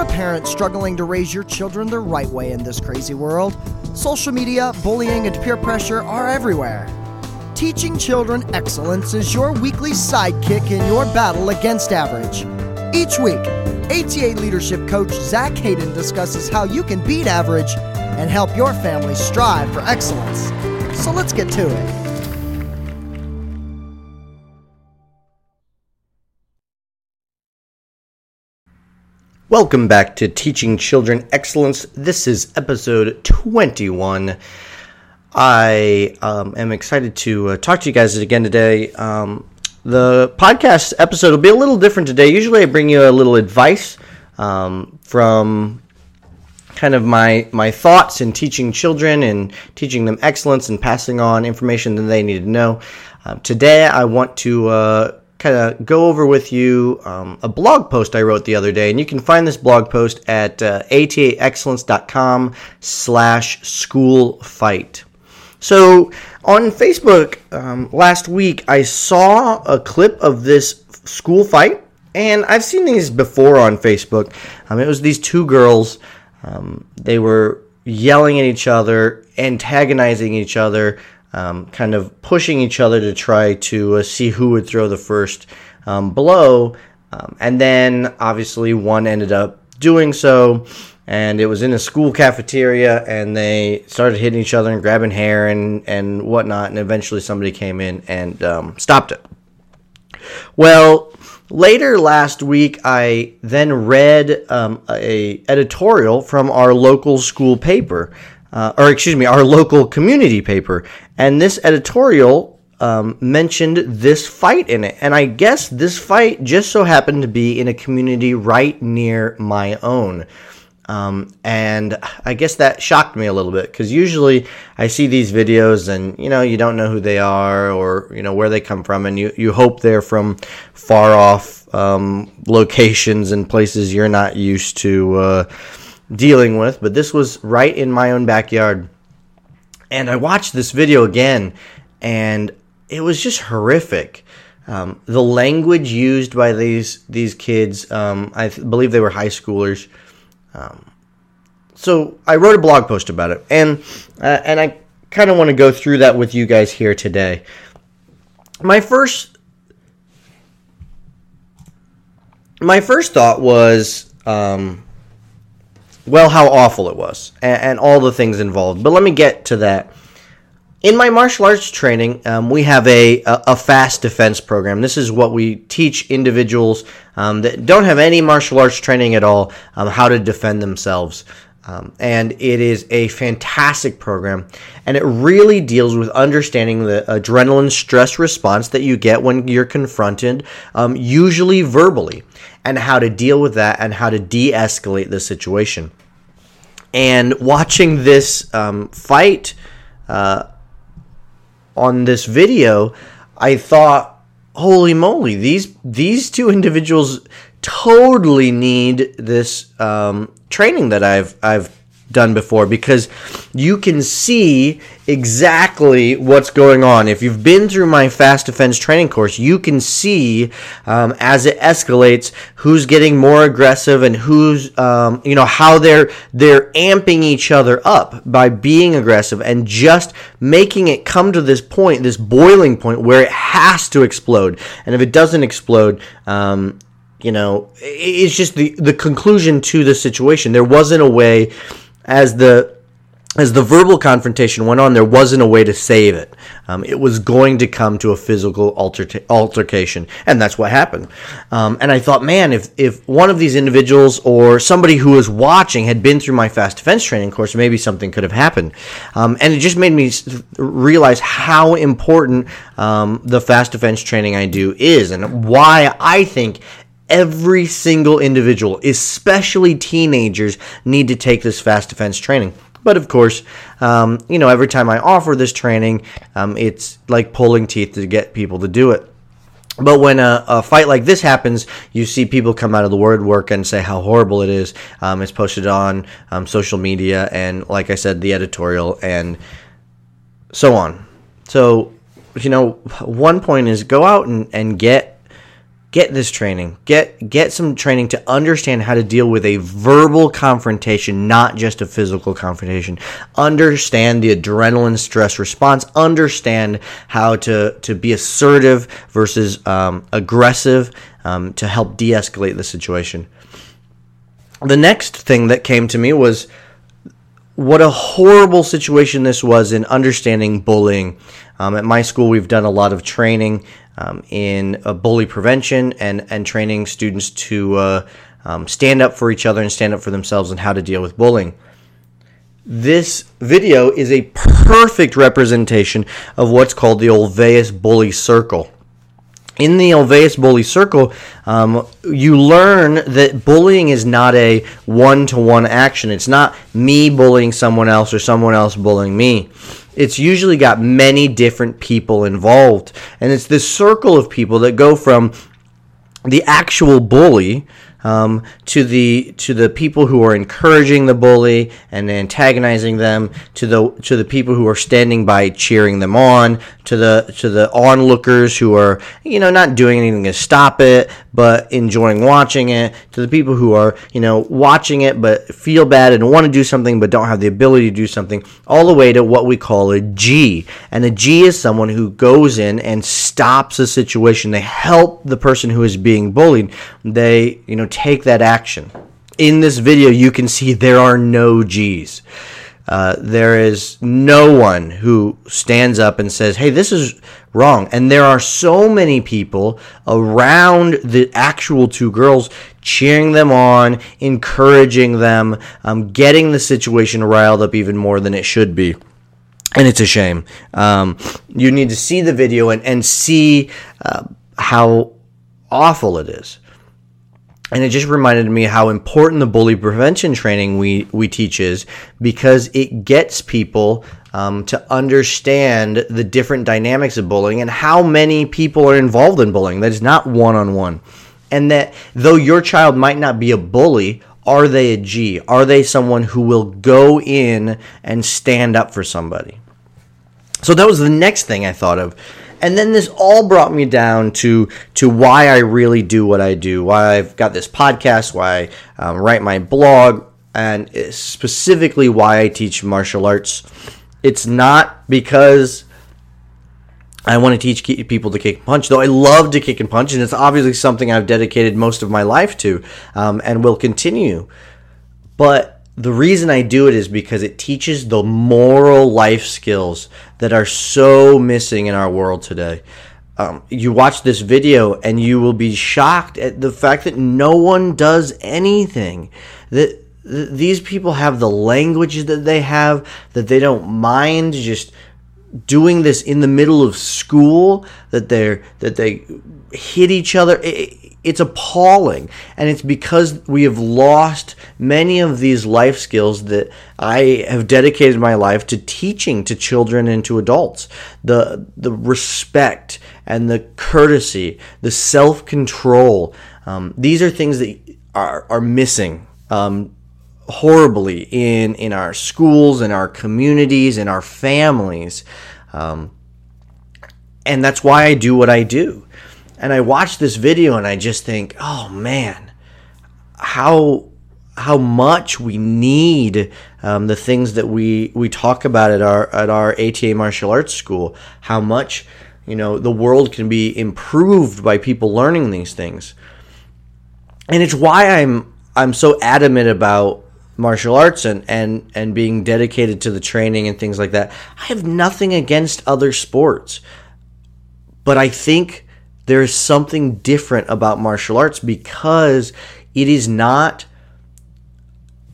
a parent struggling to raise your children the right way in this crazy world, social media, bullying, and peer pressure are everywhere. Teaching Children Excellence is your weekly sidekick in your battle against average. Each week, ATA leadership coach Zach Hayden discusses how you can beat average and help your family strive for excellence. So let's get to it. Welcome back to Teaching Children Excellence. This is episode 21. I um, am excited to uh, talk to you guys again today. Um, the podcast episode will be a little different today. Usually, I bring you a little advice um, from kind of my my thoughts in teaching children and teaching them excellence and passing on information that they need to know. Uh, today, I want to uh, kind of go over with you um, a blog post I wrote the other day, and you can find this blog post at uh, ataexcellence.com slash school fight. So on Facebook um, last week, I saw a clip of this school fight, and I've seen these before on Facebook. Um, it was these two girls. Um, they were yelling at each other, antagonizing each other, um, kind of pushing each other to try to uh, see who would throw the first um, blow. Um, and then obviously one ended up doing so. And it was in a school cafeteria, and they started hitting each other and grabbing hair and, and whatnot. And eventually, somebody came in and um, stopped it. Well, later last week, I then read um, a editorial from our local school paper, uh, or excuse me, our local community paper, and this editorial um, mentioned this fight in it. And I guess this fight just so happened to be in a community right near my own. Um, and I guess that shocked me a little bit because usually I see these videos and you know you don't know who they are or you know where they come from and you, you hope they're from far off um, locations and places you're not used to uh, dealing with. But this was right in my own backyard, and I watched this video again, and it was just horrific. Um, the language used by these these kids, um, I th- believe they were high schoolers. Um, so I wrote a blog post about it, and uh, and I kind of want to go through that with you guys here today. My first my first thought was, um, well, how awful it was, and, and, all the things involved. But let me get to that. In my martial arts training, um, we have a, a, a, fast defense program. This is what we teach individuals um, that don't have any martial arts training at all um, how to defend themselves. Um, and it is a fantastic program, and it really deals with understanding the adrenaline stress response that you get when you're confronted, um, usually verbally, and how to deal with that and how to de escalate the situation. And watching this um, fight, uh, on this video, I thought, holy moly, these these two individuals totally need this um, training that I've I've done before because you can see exactly what's going on. If you've been through my fast defense training course, you can see um, as it escalates who's getting more aggressive and who's um, you know how they're they're amping each other up by being aggressive and just making it come to this point, this boiling point where it has to explode. And if it doesn't explode, um, you know, it's just the the conclusion to the situation. There wasn't a way as the as the verbal confrontation went on, there wasn't a way to save it. Um, it was going to come to a physical alter- altercation, and that's what happened. Um, and I thought, man, if if one of these individuals or somebody who was watching had been through my fast defense training course, maybe something could have happened. Um, and it just made me realize how important um, the fast defense training I do is, and why I think every single individual, especially teenagers, need to take this fast defense training. But of course, um, you know, every time I offer this training, um, it's like pulling teeth to get people to do it. But when a, a, fight like this happens, you see people come out of the woodwork and say how horrible it is. Um, it's posted on um, social media and, like I said, the editorial and so on. So, you know, one point is go out and, and get get this training. Get get some training to understand how to deal with a verbal confrontation, not just a physical confrontation. Understand the adrenaline stress response. Understand how to to be assertive versus um, aggressive um, to help de-escalate the situation. The next thing that came to me was what a horrible situation this was in understanding bullying. Um, at my school, we've done a lot of training um, in uh, bully prevention and, and training students to uh, um, stand up for each other and stand up for themselves and how to deal with bullying. This video is a perfect representation of what's called the Olweus Bully Circle in the Olweus bully circle, um, you learn that bullying is not a one to one action. It's not me bullying someone else or someone else bullying me. It's usually got many different people involved. And it's this circle of people that go from the actual bully um, to the to the people who are encouraging the bully and antagonizing them, to the to the people who are standing by cheering them on, to the to the onlookers who are you know not doing anything to stop it but enjoying watching it, to the people who are you know watching it but feel bad and want to do something but don't have the ability to do something, all the way to what we call a G. And a G is someone who goes in and stops a situation. They help the person who is being bullied. They you know take that action. In this video, you can see there are no G's. Uh, there is no one who stands up and says, hey, this is wrong. And there are so many people around the actual two girls cheering them on, encouraging them, um, getting the situation riled up even more than it should be. And it's a shame. Um, you need to see the video and, and see uh, how awful it is and it just reminded me how important the bully prevention training we, we teach is because it gets people um, to understand the different dynamics of bullying and how many people are involved in bullying. That is not one on one. And that though your child might not be a bully, are they a G? Are they someone who will go in and stand up for somebody? So that was the next thing I thought of and then this all brought me down to to why I really do what I do, why I've got this podcast, why I um, write my blog, and specifically why I teach martial arts. It's not because I want to teach people to kick and punch, though I love to kick and punch, and it's obviously something I've dedicated most of my life to um, and will continue. But the reason I do it is because it teaches the moral life skills that are so missing in our world today. Um, you watch this video and you will be shocked at the fact that no one does anything. That th- these people have the language that they have, that they don't mind just doing this in the middle of school, that they're that they hit each other. It, it's appalling. And it's because we have lost many of these life skills that I have dedicated my life to teaching to children and to adults. The the respect and the courtesy the self-control um, these are things that are, are missing um, horribly in in our schools in our communities in our families. Um, and that's why I do what I do and I watch this video and I just think, oh man, how how much we need um, the things that we we talk about at our at our ATA martial arts school. How much you know the world can be improved by people learning these things, and it's why I'm I'm so adamant about martial arts and, and and being dedicated to the training and things like that. I have nothing against other sports, but I think there is something different about martial arts because it is not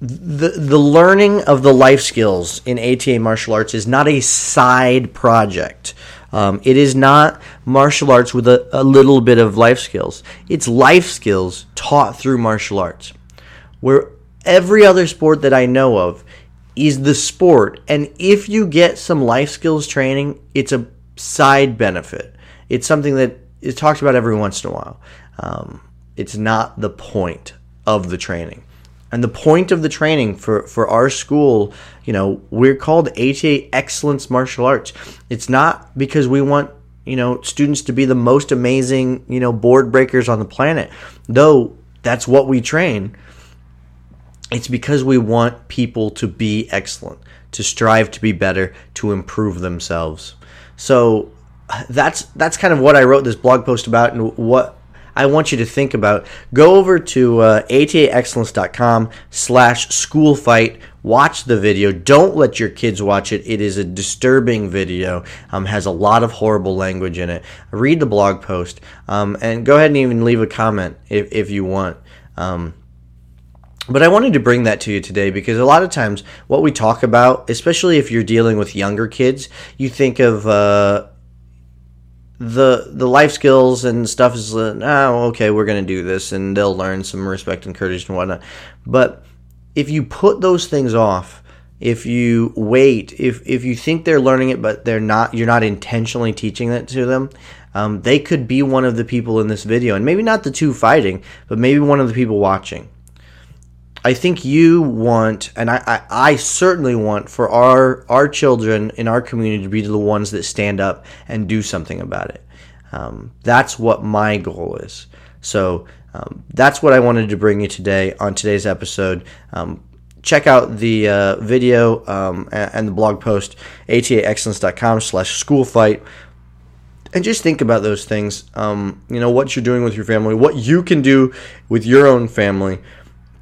the the learning of the life skills in ATA martial arts is not a side project. Um, it is not martial arts with a, a little bit of life skills. It's life skills taught through martial arts. Where every other sport that I know of is the sport, and if you get some life skills training, it's a side benefit. It's something that is talked about every once in a while. Um, it's not the point of the training. And the point of the training for, for our school, you know, we're called ATA Excellence Martial Arts. It's not because we want you know students to be the most amazing you know board breakers on the planet though that's what we train it's because we want people to be excellent to strive to be better to improve themselves so that's that's kind of what i wrote this blog post about and what I want you to think about. Go over to uh, ataexcellence.com slash school fight. Watch the video. Don't let your kids watch it. It is a disturbing video. Um, has a lot of horrible language in it. Read the blog post um, and go ahead and even leave a comment if, if you want. Um, but I wanted to bring that to you today because a lot of times what we talk about, especially if you're dealing with younger kids, you think of uh, the the life skills and stuff is uh, oh okay we're gonna do this and they'll learn some respect and courage and whatnot. But if you put those things off if you wait if if you think they're learning it but they're not you're not intentionally teaching it to them um, they could be one of the people in this video. And maybe not the two fighting but maybe one of the people watching I think you want, and I, I, I, certainly want for our our children in our community to be the ones that stand up and do something about it. Um, that's what my goal is. So um, that's what I wanted to bring you today on today's episode. Um, check out the uh, video um, and, the blog post ataexcellence.com slash schoolfight and just think about those things um, you know what you're doing with your family what you can do with your own family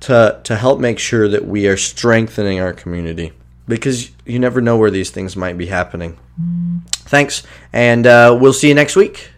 to to help make sure that we are strengthening our community because you never know where these things might be happening. Thanks, and uh, we'll see you next week.